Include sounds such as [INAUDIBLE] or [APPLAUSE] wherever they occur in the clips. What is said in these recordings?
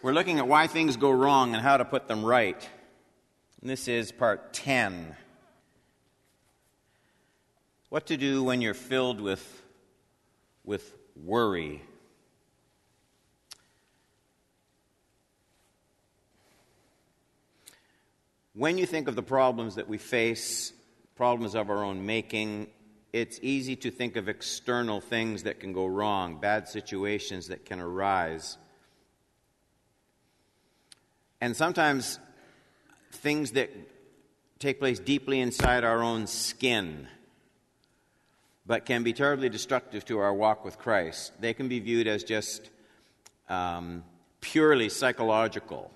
We're looking at why things go wrong and how to put them right. And this is part 10. What to do when you're filled with, with worry. When you think of the problems that we face, problems of our own making, it's easy to think of external things that can go wrong, bad situations that can arise. And sometimes things that take place deeply inside our own skin, but can be terribly destructive to our walk with Christ. They can be viewed as just um, purely psychological.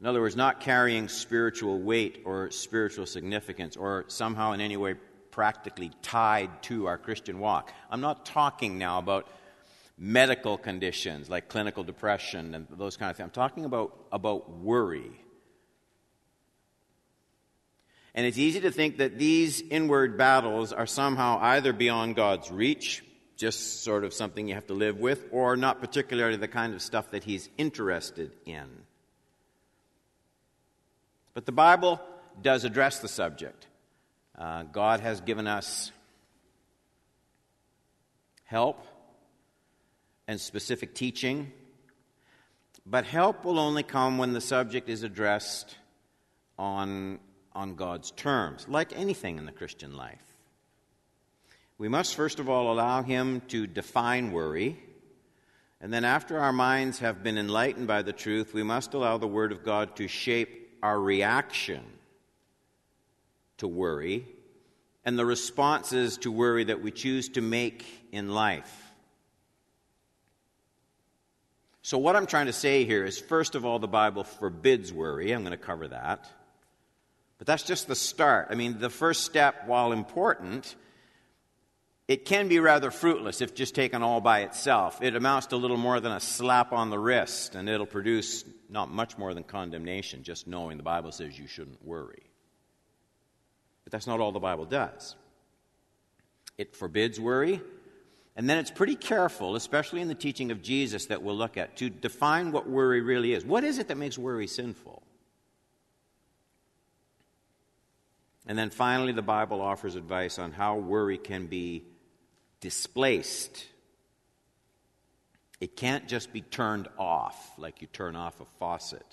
In other words, not carrying spiritual weight or spiritual significance or somehow in any way practically tied to our Christian walk. I'm not talking now about medical conditions like clinical depression and those kind of things. I'm talking about, about worry. And it's easy to think that these inward battles are somehow either beyond God's reach, just sort of something you have to live with, or not particularly the kind of stuff that He's interested in. But the Bible does address the subject. Uh, God has given us help and specific teaching, but help will only come when the subject is addressed on, on God's terms, like anything in the Christian life. We must first of all allow Him to define worry, and then after our minds have been enlightened by the truth, we must allow the Word of God to shape our reaction to worry and the responses to worry that we choose to make in life. So, what I'm trying to say here is first of all, the Bible forbids worry. I'm going to cover that. But that's just the start. I mean, the first step, while important, it can be rather fruitless if just taken all by itself. It amounts to little more than a slap on the wrist, and it'll produce not much more than condemnation, just knowing the Bible says you shouldn't worry. But that's not all the Bible does. It forbids worry, and then it's pretty careful, especially in the teaching of Jesus that we'll look at, to define what worry really is. What is it that makes worry sinful? And then finally, the Bible offers advice on how worry can be displaced. It can't just be turned off like you turn off a faucet,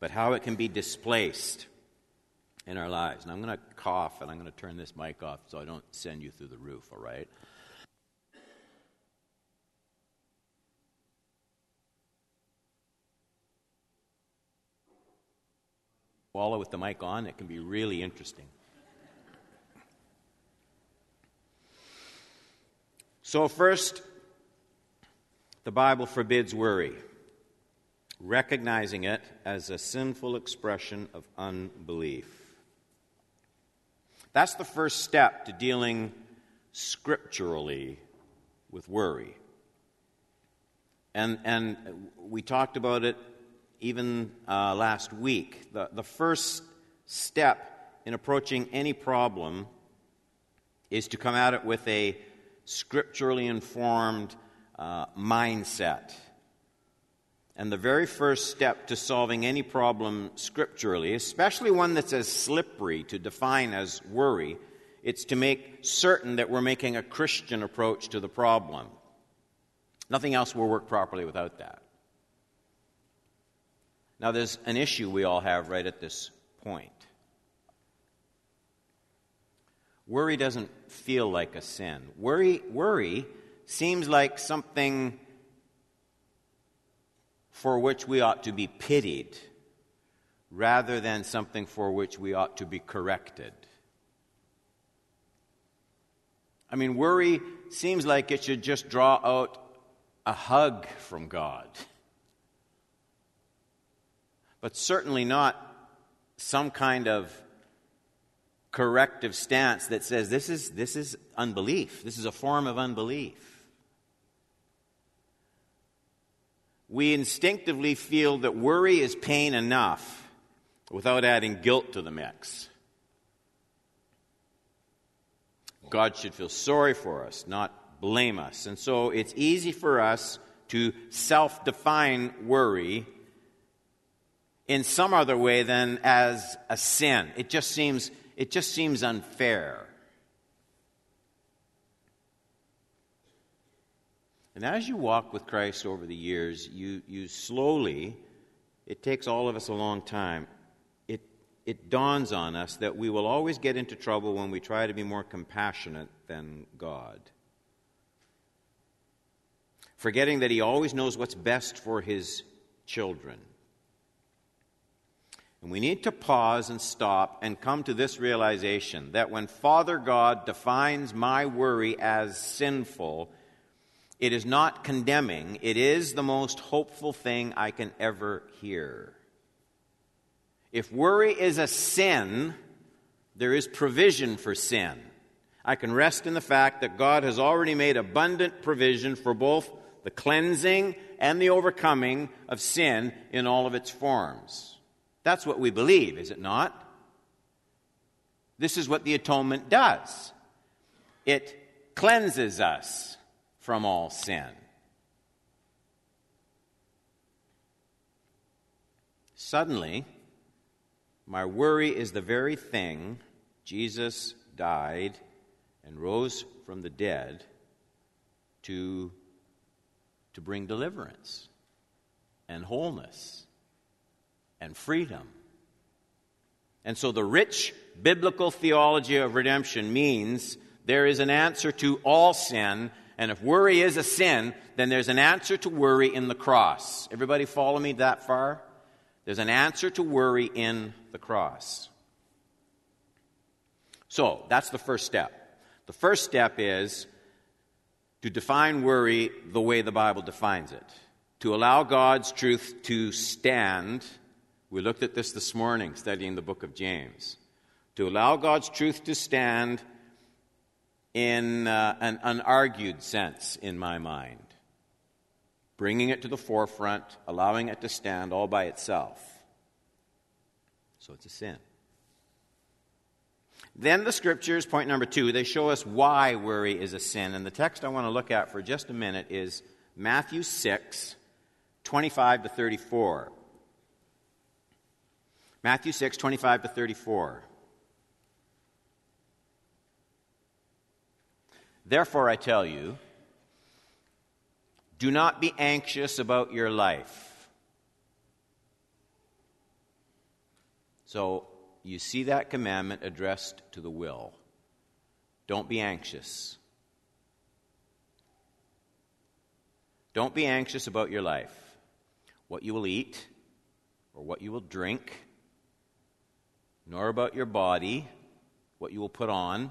but how it can be displaced in our lives. And I'm going to cough and I'm going to turn this mic off so I don't send you through the roof, all right? Wallow with the mic on, it can be really interesting. So, first, the Bible forbids worry, recognizing it as a sinful expression of unbelief. That's the first step to dealing scripturally with worry. And, and we talked about it even uh, last week. The, the first step in approaching any problem is to come at it with a scripturally informed uh, mindset. And the very first step to solving any problem scripturally, especially one that's as slippery to define as worry, it's to make certain that we're making a Christian approach to the problem. Nothing else will work properly without that. Now, there's an issue we all have right at this point. Worry doesn't feel like a sin. Worry, worry seems like something for which we ought to be pitied rather than something for which we ought to be corrected. I mean, worry seems like it should just draw out a hug from God, but certainly not some kind of corrective stance that says this is, this is unbelief. This is a form of unbelief. We instinctively feel that worry is pain enough without adding guilt to the mix. God should feel sorry for us, not blame us. And so it's easy for us to self define worry in some other way than as a sin. It just seems, it just seems unfair. And as you walk with Christ over the years, you, you slowly, it takes all of us a long time, it, it dawns on us that we will always get into trouble when we try to be more compassionate than God. Forgetting that He always knows what's best for His children. And we need to pause and stop and come to this realization that when Father God defines my worry as sinful, it is not condemning, it is the most hopeful thing I can ever hear. If worry is a sin, there is provision for sin. I can rest in the fact that God has already made abundant provision for both the cleansing and the overcoming of sin in all of its forms. That's what we believe, is it not? This is what the atonement does it cleanses us from all sin. Suddenly, my worry is the very thing Jesus died and rose from the dead to, to bring deliverance and wholeness and freedom. And so the rich biblical theology of redemption means there is an answer to all sin and if worry is a sin, then there's an answer to worry in the cross. Everybody follow me that far? There's an answer to worry in the cross. So, that's the first step. The first step is to define worry the way the Bible defines it, to allow God's truth to stand. We looked at this this morning studying the book of James. To allow God's truth to stand in uh, an unargued sense in my mind, bringing it to the forefront, allowing it to stand all by itself. So it's a sin. Then the scriptures, point number two, they show us why worry is a sin. And the text I want to look at for just a minute is Matthew 6, 25 to 34. Matthew 6, 25 to 34. Therefore, I tell you, do not be anxious about your life. So, you see that commandment addressed to the will. Don't be anxious. Don't be anxious about your life, what you will eat or what you will drink, nor about your body, what you will put on.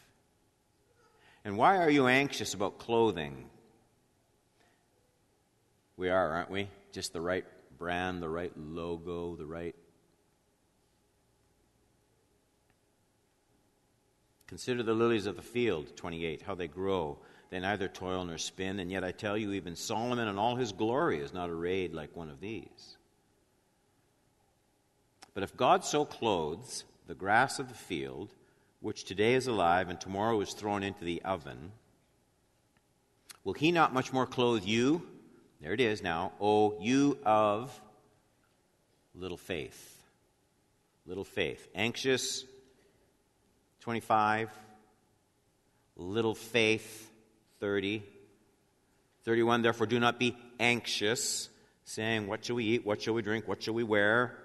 And why are you anxious about clothing? We are, aren't we? Just the right brand, the right logo, the right. Consider the lilies of the field, 28, how they grow. They neither toil nor spin, and yet I tell you, even Solomon in all his glory is not arrayed like one of these. But if God so clothes the grass of the field, which today is alive and tomorrow is thrown into the oven, will he not much more clothe you? There it is now. Oh, you of little faith. Little faith. Anxious, 25. Little faith, 30. 31. Therefore, do not be anxious, saying, What shall we eat? What shall we drink? What shall we wear?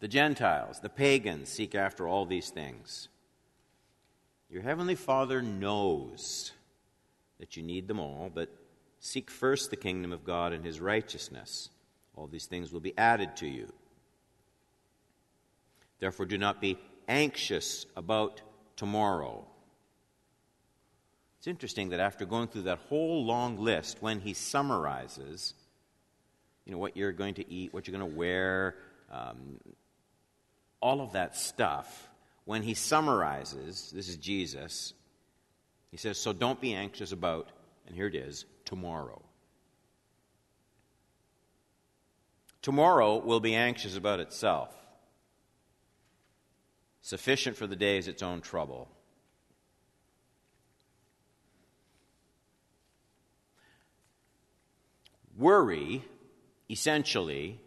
The Gentiles, the pagans seek after all these things. Your Heavenly Father knows that you need them all, but seek first the kingdom of God and His righteousness. All these things will be added to you. Therefore, do not be anxious about tomorrow. It's interesting that after going through that whole long list, when he summarizes, you know, what you're going to eat, what you're going to wear, um, all of that stuff, when he summarizes, this is Jesus, he says, So don't be anxious about, and here it is, tomorrow. Tomorrow will be anxious about itself. Sufficient for the day is its own trouble. Worry, essentially,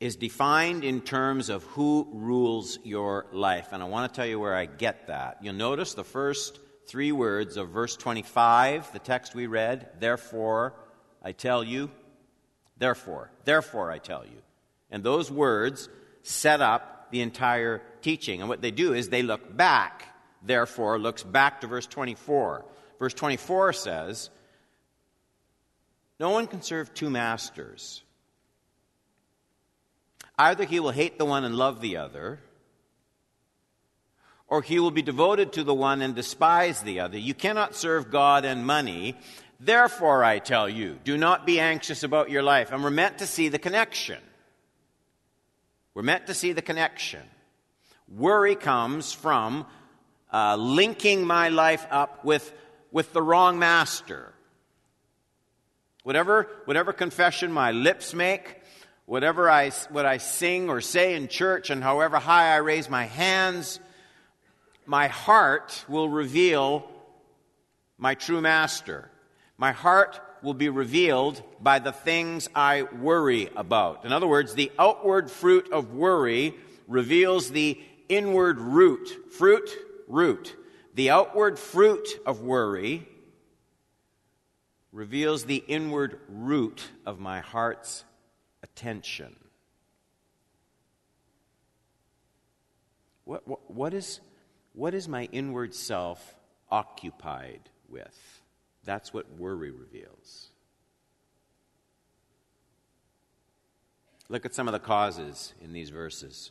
is defined in terms of who rules your life. And I want to tell you where I get that. You'll notice the first three words of verse 25, the text we read, therefore I tell you, therefore, therefore I tell you. And those words set up the entire teaching. And what they do is they look back, therefore, looks back to verse 24. Verse 24 says, No one can serve two masters. Either he will hate the one and love the other, or he will be devoted to the one and despise the other. You cannot serve God and money. Therefore, I tell you, do not be anxious about your life. And we're meant to see the connection. We're meant to see the connection. Worry comes from uh, linking my life up with, with the wrong master. Whatever, whatever confession my lips make, whatever I, what I sing or say in church, and however high I raise my hands, my heart will reveal my true master. My heart will be revealed by the things I worry about. In other words, the outward fruit of worry reveals the inward root. Fruit, root. The outward fruit of worry reveals the inward root of my heart's attention. What, what, what, is, what is my inward self occupied with? That's what worry reveals. Look at some of the causes in these verses.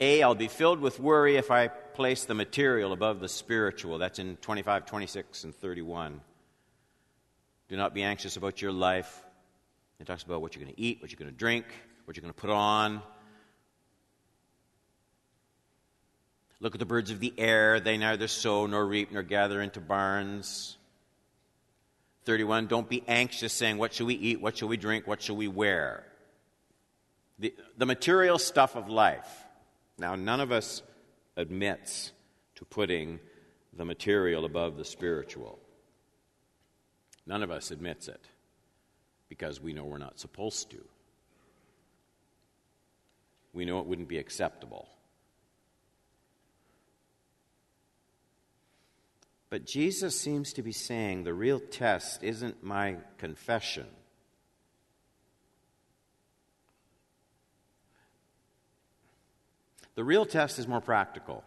A, I'll be filled with worry if I place the material above the spiritual. That's in 25, 26, and 31. Do not be anxious about your life. It talks about what you're going to eat, what you're going to drink, what you're going to put on. Look at the birds of the air. They neither sow nor reap nor gather into barns. 31. Don't be anxious, saying, What shall we eat? What shall we drink? What shall we wear? The, the material stuff of life. Now, none of us admits to putting the material above the spiritual. None of us admits it because we know we're not supposed to. We know it wouldn't be acceptable. But Jesus seems to be saying the real test isn't my confession. The real test is more practical.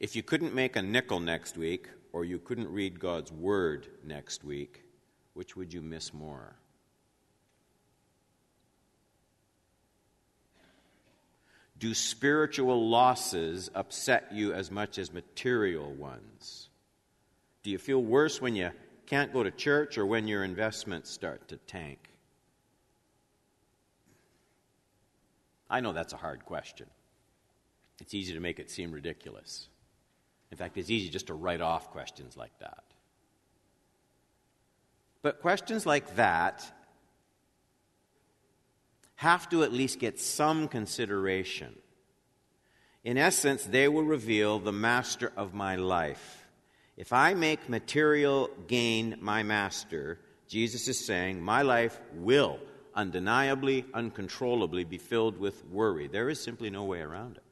If you couldn't make a nickel next week, or you couldn't read God's Word next week, which would you miss more? Do spiritual losses upset you as much as material ones? Do you feel worse when you can't go to church or when your investments start to tank? I know that's a hard question. It's easy to make it seem ridiculous. In fact, it's easy just to write off questions like that. But questions like that have to at least get some consideration. In essence, they will reveal the master of my life. If I make material gain my master, Jesus is saying, my life will undeniably, uncontrollably be filled with worry. There is simply no way around it.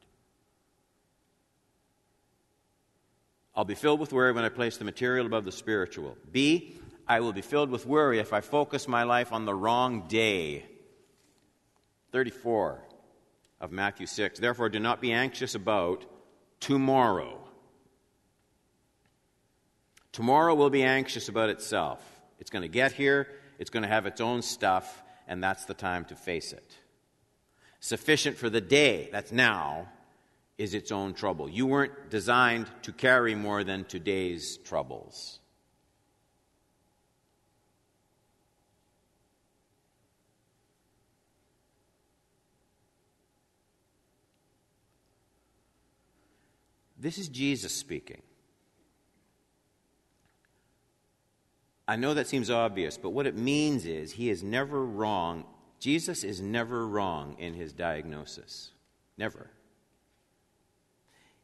I'll be filled with worry when I place the material above the spiritual. B, I will be filled with worry if I focus my life on the wrong day 34 of Matthew 6. Therefore, do not be anxious about tomorrow. Tomorrow will be anxious about itself. It's going to get here, it's going to have its own stuff, and that's the time to face it. Sufficient for the day, that's now, is its own trouble. You weren't designed to carry more than today's troubles. This is Jesus speaking. I know that seems obvious, but what it means is he is never wrong. Jesus is never wrong in his diagnosis. Never.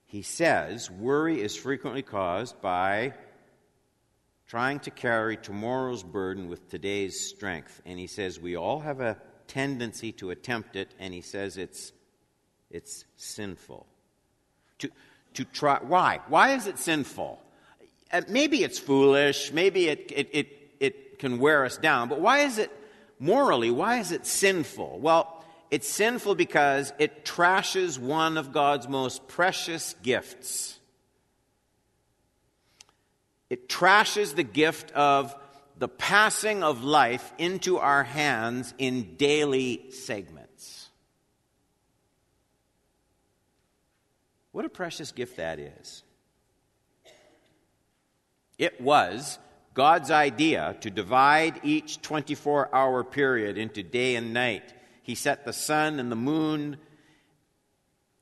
He says worry is frequently caused by trying to carry tomorrow's burden with today's strength. And he says we all have a tendency to attempt it, and he says it's, it's sinful. To, to try, why? Why is it sinful? Uh, maybe it's foolish, maybe it, it, it, it can wear us down, but why is it morally, why is it sinful? Well, it's sinful because it trashes one of God's most precious gifts. It trashes the gift of the passing of life into our hands in daily segments. What a precious gift that is. It was God's idea to divide each 24 hour period into day and night he set the sun and the moon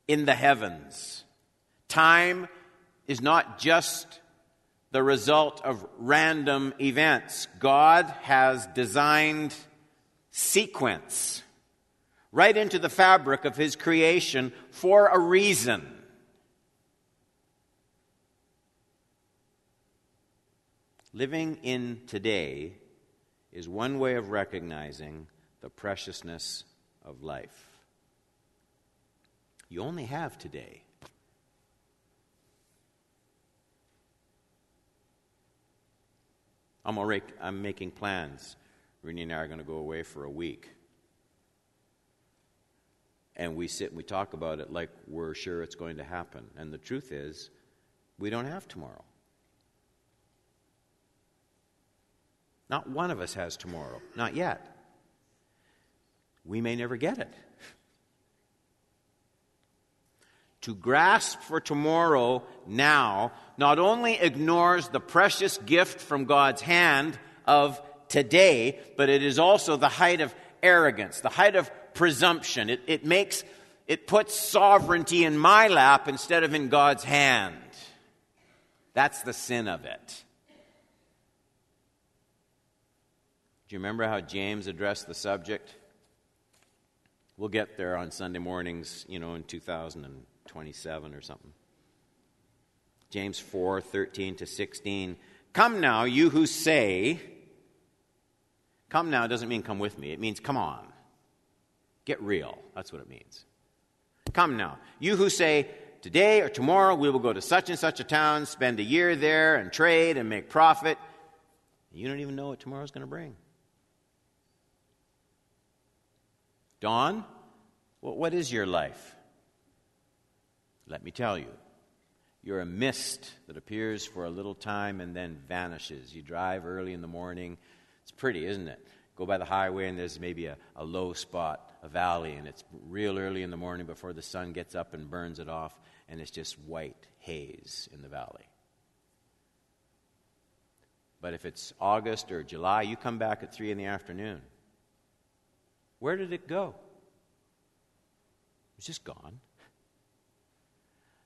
in the heavens. Time is not just the result of random events. God has designed sequence right into the fabric of His creation for a reason. Living in today is one way of recognizing the preciousness of life. You only have today. I'm, already, I'm making plans. Renee and I are going to go away for a week. And we sit and we talk about it like we're sure it's going to happen. And the truth is, we don't have tomorrow. Not one of us has tomorrow. Not yet we may never get it. To grasp for tomorrow now not only ignores the precious gift from God's hand of today, but it is also the height of arrogance, the height of presumption. It, it makes, it puts sovereignty in my lap instead of in God's hand. That's the sin of it. Do you remember how James addressed the subject? We'll get there on Sunday mornings, you know, in 2027 or something. James 4 13 to 16. Come now, you who say, come now doesn't mean come with me, it means come on. Get real. That's what it means. Come now, you who say, today or tomorrow we will go to such and such a town, spend a year there, and trade and make profit. You don't even know what tomorrow's going to bring. Dawn, what is your life? Let me tell you. You're a mist that appears for a little time and then vanishes. You drive early in the morning. It's pretty, isn't it? Go by the highway and there's maybe a, a low spot, a valley, and it's real early in the morning before the sun gets up and burns it off, and it's just white haze in the valley. But if it's August or July, you come back at 3 in the afternoon. Where did it go? It's just gone.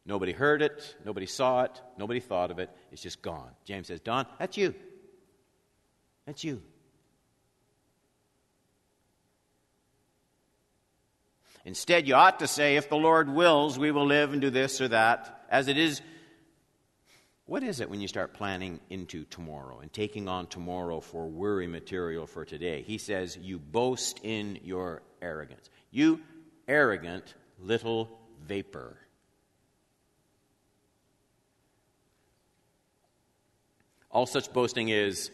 Nobody heard it, nobody saw it, nobody thought of it. It's just gone. James says, Don, that's you. That's you. Instead, you ought to say, if the Lord wills, we will live and do this or that. As it is, what is it when you start planning into tomorrow and taking on tomorrow for worry material for today? He says, You boast in your arrogance. You arrogant little vapor. All such boasting is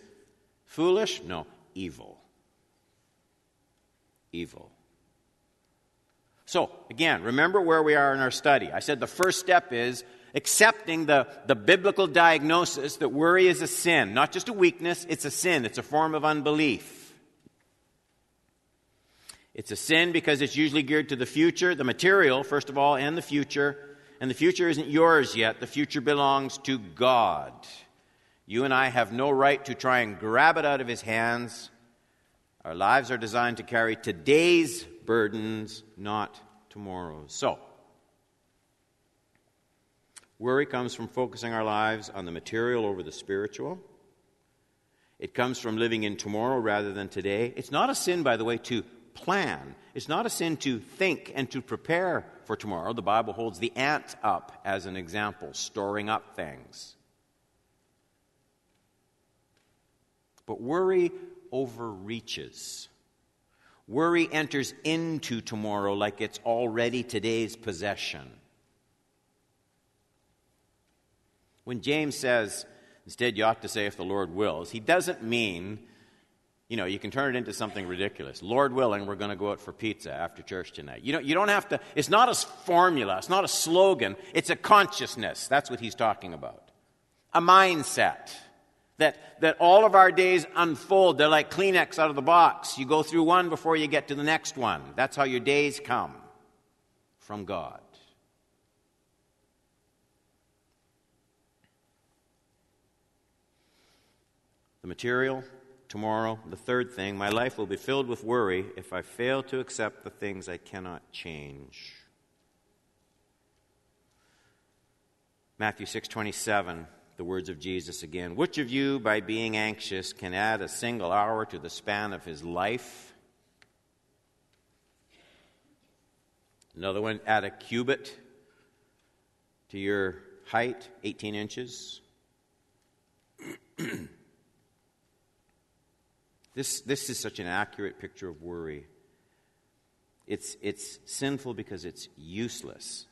foolish? No, evil. Evil. So, again, remember where we are in our study. I said the first step is accepting the, the biblical diagnosis that worry is a sin, not just a weakness, it's a sin, it's a form of unbelief. It's a sin because it's usually geared to the future, the material, first of all, and the future. and the future isn't yours yet. The future belongs to God. You and I have no right to try and grab it out of His hands. Our lives are designed to carry today's burdens, not tomorrow's. So, worry comes from focusing our lives on the material over the spiritual. It comes from living in tomorrow rather than today. It's not a sin, by the way, to plan. It's not a sin to think and to prepare for tomorrow. The Bible holds the ant up as an example, storing up things. But worry overreaches. Worry enters into tomorrow like it's already today's possession. When James says, instead, you ought to say, if the Lord wills, he doesn't mean you know, you can turn it into something ridiculous. Lord willing, we're going to go out for pizza after church tonight. You, know, you don't have to, it's not a formula, it's not a slogan, it's a consciousness. That's what he's talking about. A mindset. That, that all of our days unfold. They're like Kleenex out of the box. You go through one before you get to the next one. That's how your days come from God. The material, tomorrow. The third thing, my life will be filled with worry if I fail to accept the things I cannot change. Matthew 6:27, the words of Jesus again. Which of you by being anxious can add a single hour to the span of his life? Another one, add a cubit to your height, 18 inches. [CLEARS THROAT] This, this is such an accurate picture of worry. It's, it's sinful because it's useless.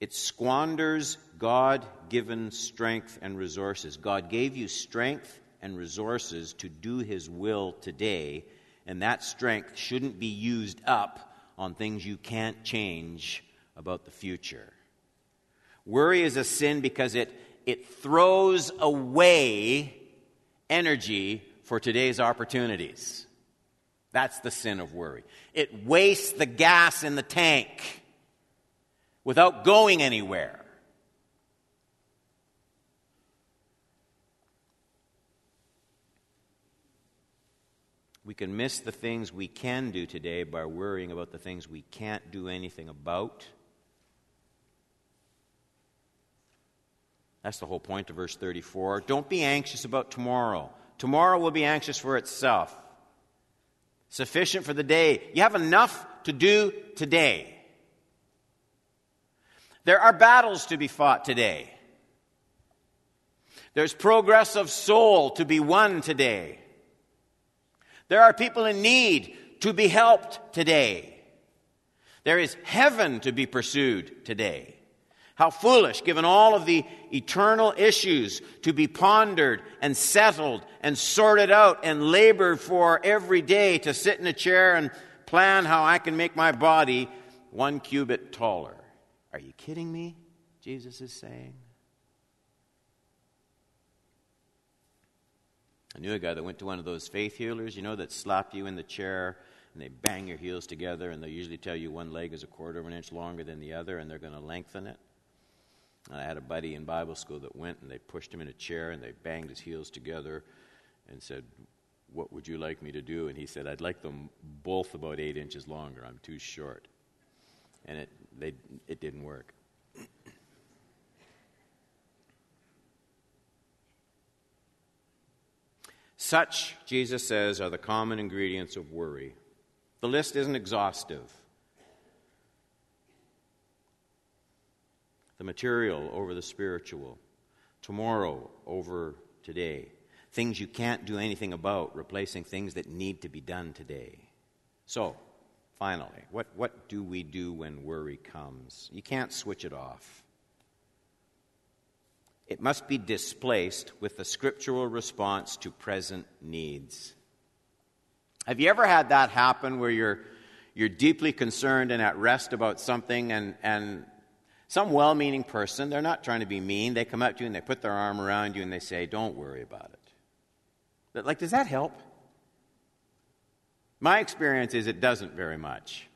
It squanders God given strength and resources. God gave you strength and resources to do His will today, and that strength shouldn't be used up on things you can't change about the future. Worry is a sin because it, it throws away energy for today's opportunities. That's the sin of worry. It wastes the gas in the tank without going anywhere. We can miss the things we can do today by worrying about the things we can't do anything about. That's the whole point of verse 34. Don't be anxious about tomorrow. Tomorrow will be anxious for itself. Sufficient for the day. You have enough to do today. There are battles to be fought today. There's progress of soul to be won today. There are people in need to be helped today. There is heaven to be pursued today. How foolish, given all of the eternal issues to be pondered and settled and sorted out and labored for every day to sit in a chair and plan how I can make my body one cubit taller. Are you kidding me? Jesus is saying. I knew a guy that went to one of those faith healers, you know, that slap you in the chair and they bang your heels together and they usually tell you one leg is a quarter of an inch longer than the other and they're going to lengthen it. I had a buddy in Bible school that went and they pushed him in a chair and they banged his heels together and said, What would you like me to do? And he said, I'd like them both about eight inches longer. I'm too short. And it, they, it didn't work. Such, Jesus says, are the common ingredients of worry. The list isn't exhaustive. The material over the spiritual, tomorrow over today, things you can't do anything about, replacing things that need to be done today. So, finally, what, what do we do when worry comes? You can't switch it off. It must be displaced with the scriptural response to present needs. Have you ever had that happen where you're, you're deeply concerned and at rest about something and, and some well meaning person, they're not trying to be mean. They come up to you and they put their arm around you and they say, Don't worry about it. But, like, does that help? My experience is it doesn't very much.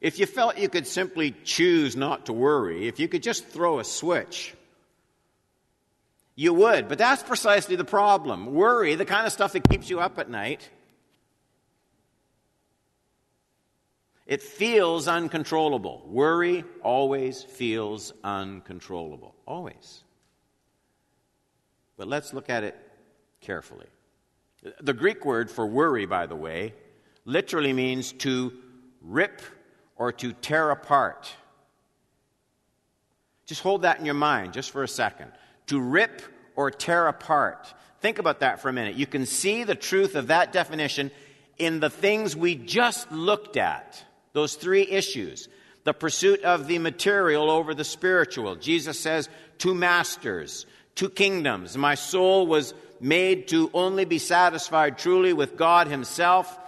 If you felt you could simply choose not to worry, if you could just throw a switch, you would. But that's precisely the problem. Worry, the kind of stuff that keeps you up at night, it feels uncontrollable. Worry always feels uncontrollable. Always. But let's look at it carefully. The Greek word for worry, by the way, literally means to rip or to tear apart. Just hold that in your mind just for a second. To rip or tear apart. Think about that for a minute. You can see the truth of that definition in the things we just looked at. Those three issues. The pursuit of the material over the spiritual. Jesus says, two masters, two kingdoms. My soul was made to only be satisfied truly with God Himself.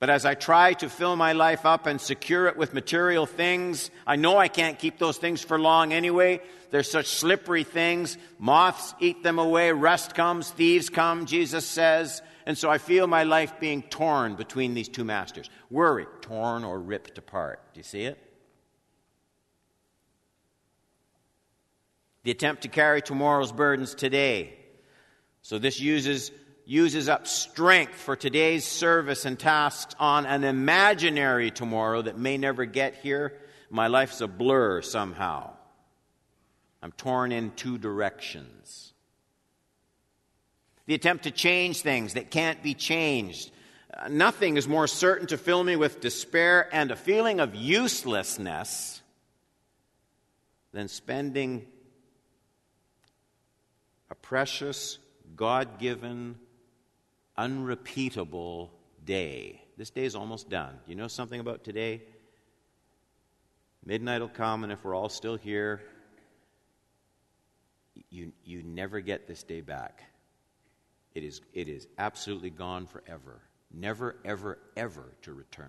But as I try to fill my life up and secure it with material things, I know I can't keep those things for long anyway. They're such slippery things. Moths eat them away, rust comes, thieves come, Jesus says. And so I feel my life being torn between these two masters. Worry, torn or ripped apart. Do you see it? The attempt to carry tomorrow's burdens today. So this uses uses up strength for today's service and tasks on an imaginary tomorrow that may never get here, my life's a blur somehow. I'm torn in two directions. The attempt to change things that can't be changed. Nothing is more certain to fill me with despair and a feeling of uselessness than spending a precious, God given unrepeatable day. This day is almost done. You know something about today? Midnight will come, and if we're all still here, you, you never get this day back. It is, it is absolutely gone forever. Never, ever, ever to return.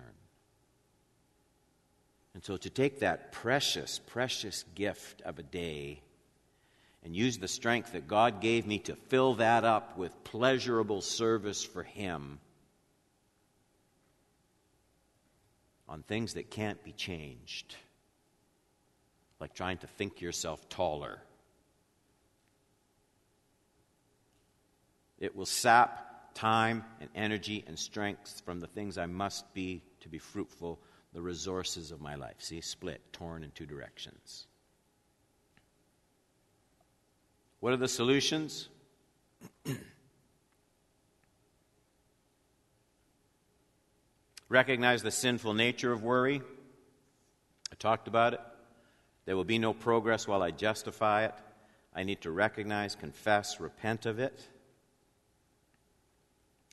And so to take that precious, precious gift of a day and use the strength that God gave me to fill that up with pleasurable service for Him on things that can't be changed, like trying to think yourself taller. It will sap time and energy and strength from the things I must be to be fruitful, the resources of my life. See, split, torn in two directions. What are the solutions? [CLEARS THROAT] Recognize the sinful nature of worry. I talked about it. There will be no progress while I justify it. I need to recognize, confess, repent of it.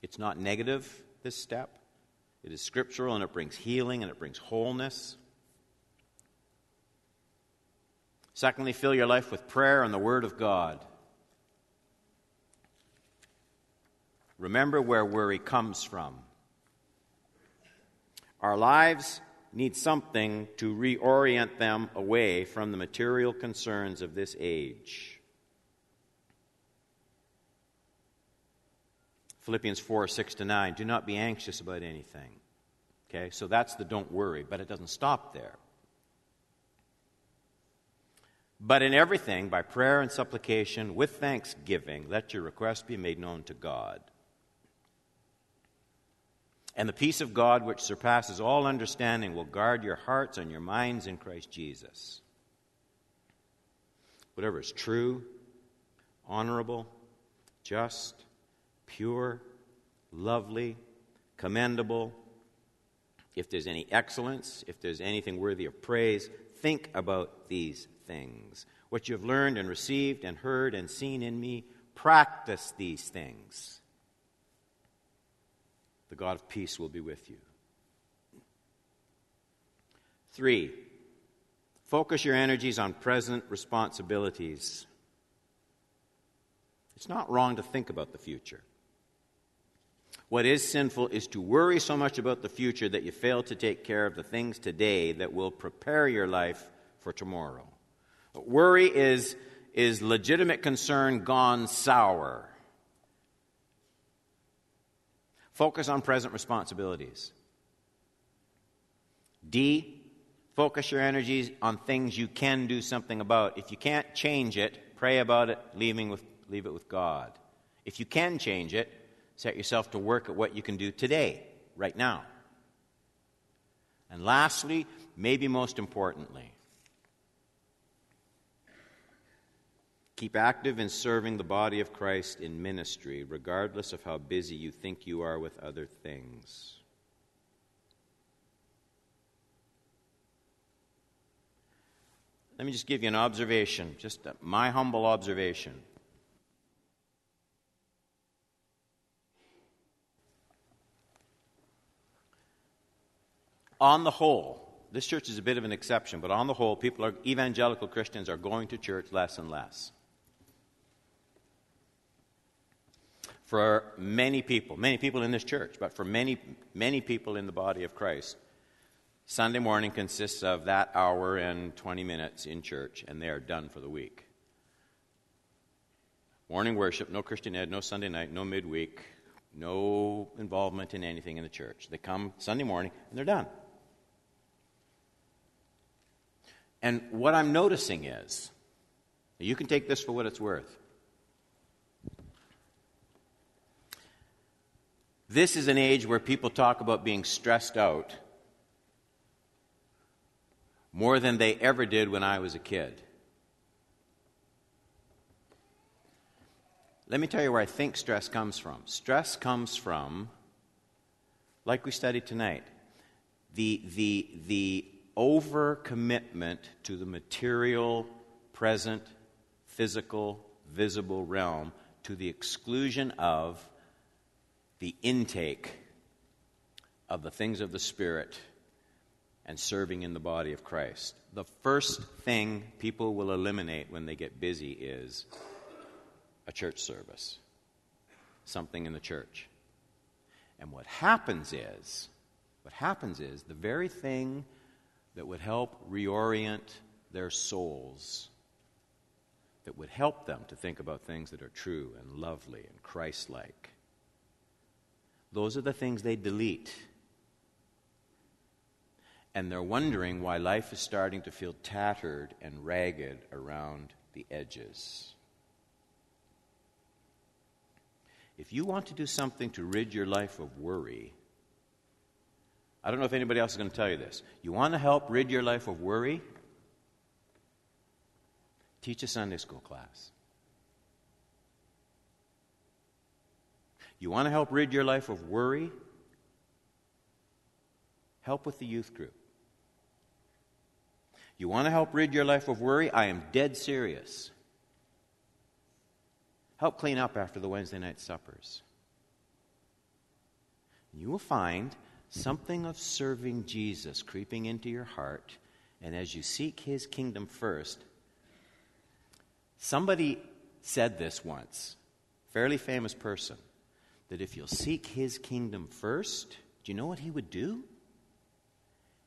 It's not negative, this step. It is scriptural and it brings healing and it brings wholeness. Secondly, fill your life with prayer and the Word of God. Remember where worry comes from. Our lives need something to reorient them away from the material concerns of this age. Philippians 4 6 to 9. Do not be anxious about anything. Okay, so that's the don't worry, but it doesn't stop there. But in everything, by prayer and supplication, with thanksgiving, let your request be made known to God. And the peace of God, which surpasses all understanding, will guard your hearts and your minds in Christ Jesus. Whatever is true, honorable, just, pure, lovely, commendable, if there's any excellence, if there's anything worthy of praise, think about these things. What you have learned and received and heard and seen in me, practice these things. The God of peace will be with you. Three, focus your energies on present responsibilities. It's not wrong to think about the future. What is sinful is to worry so much about the future that you fail to take care of the things today that will prepare your life for tomorrow. Worry is, is legitimate concern gone sour. Focus on present responsibilities. D, focus your energies on things you can do something about. If you can't change it, pray about it, leaving with, leave it with God. If you can change it, set yourself to work at what you can do today, right now. And lastly, maybe most importantly, keep active in serving the body of Christ in ministry, regardless of how busy you think you are with other things. Let me just give you an observation, just my humble observation. On the whole, this church is a bit of an exception, but on the whole, people are evangelical Christians are going to church less and less. For many people, many people in this church, but for many, many people in the body of Christ, Sunday morning consists of that hour and 20 minutes in church, and they are done for the week. Morning worship, no Christian ed, no Sunday night, no midweek, no involvement in anything in the church. They come Sunday morning and they're done. And what I'm noticing is, you can take this for what it's worth. This is an age where people talk about being stressed out more than they ever did when I was a kid. Let me tell you where I think stress comes from. Stress comes from, like we studied tonight, the, the, the overcommitment to the material, present, physical, visible realm to the exclusion of the intake of the things of the Spirit and serving in the body of Christ. The first thing people will eliminate when they get busy is a church service, something in the church. And what happens is, what happens is the very thing that would help reorient their souls, that would help them to think about things that are true and lovely and Christ like. Those are the things they delete. And they're wondering why life is starting to feel tattered and ragged around the edges. If you want to do something to rid your life of worry, I don't know if anybody else is going to tell you this. You want to help rid your life of worry? Teach a Sunday school class. You want to help rid your life of worry? Help with the youth group. You want to help rid your life of worry? I am dead serious. Help clean up after the Wednesday night suppers. You will find Mm-hmm. something of serving Jesus creeping into your heart, and as you seek his kingdom first, somebody said this once, fairly famous person, that if you'll seek his kingdom first, do you know what he would do?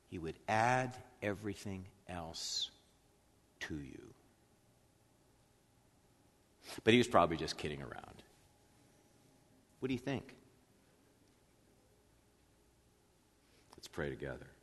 He would add everything else to you. But he was probably just kidding around. What do you think? Let's pray together.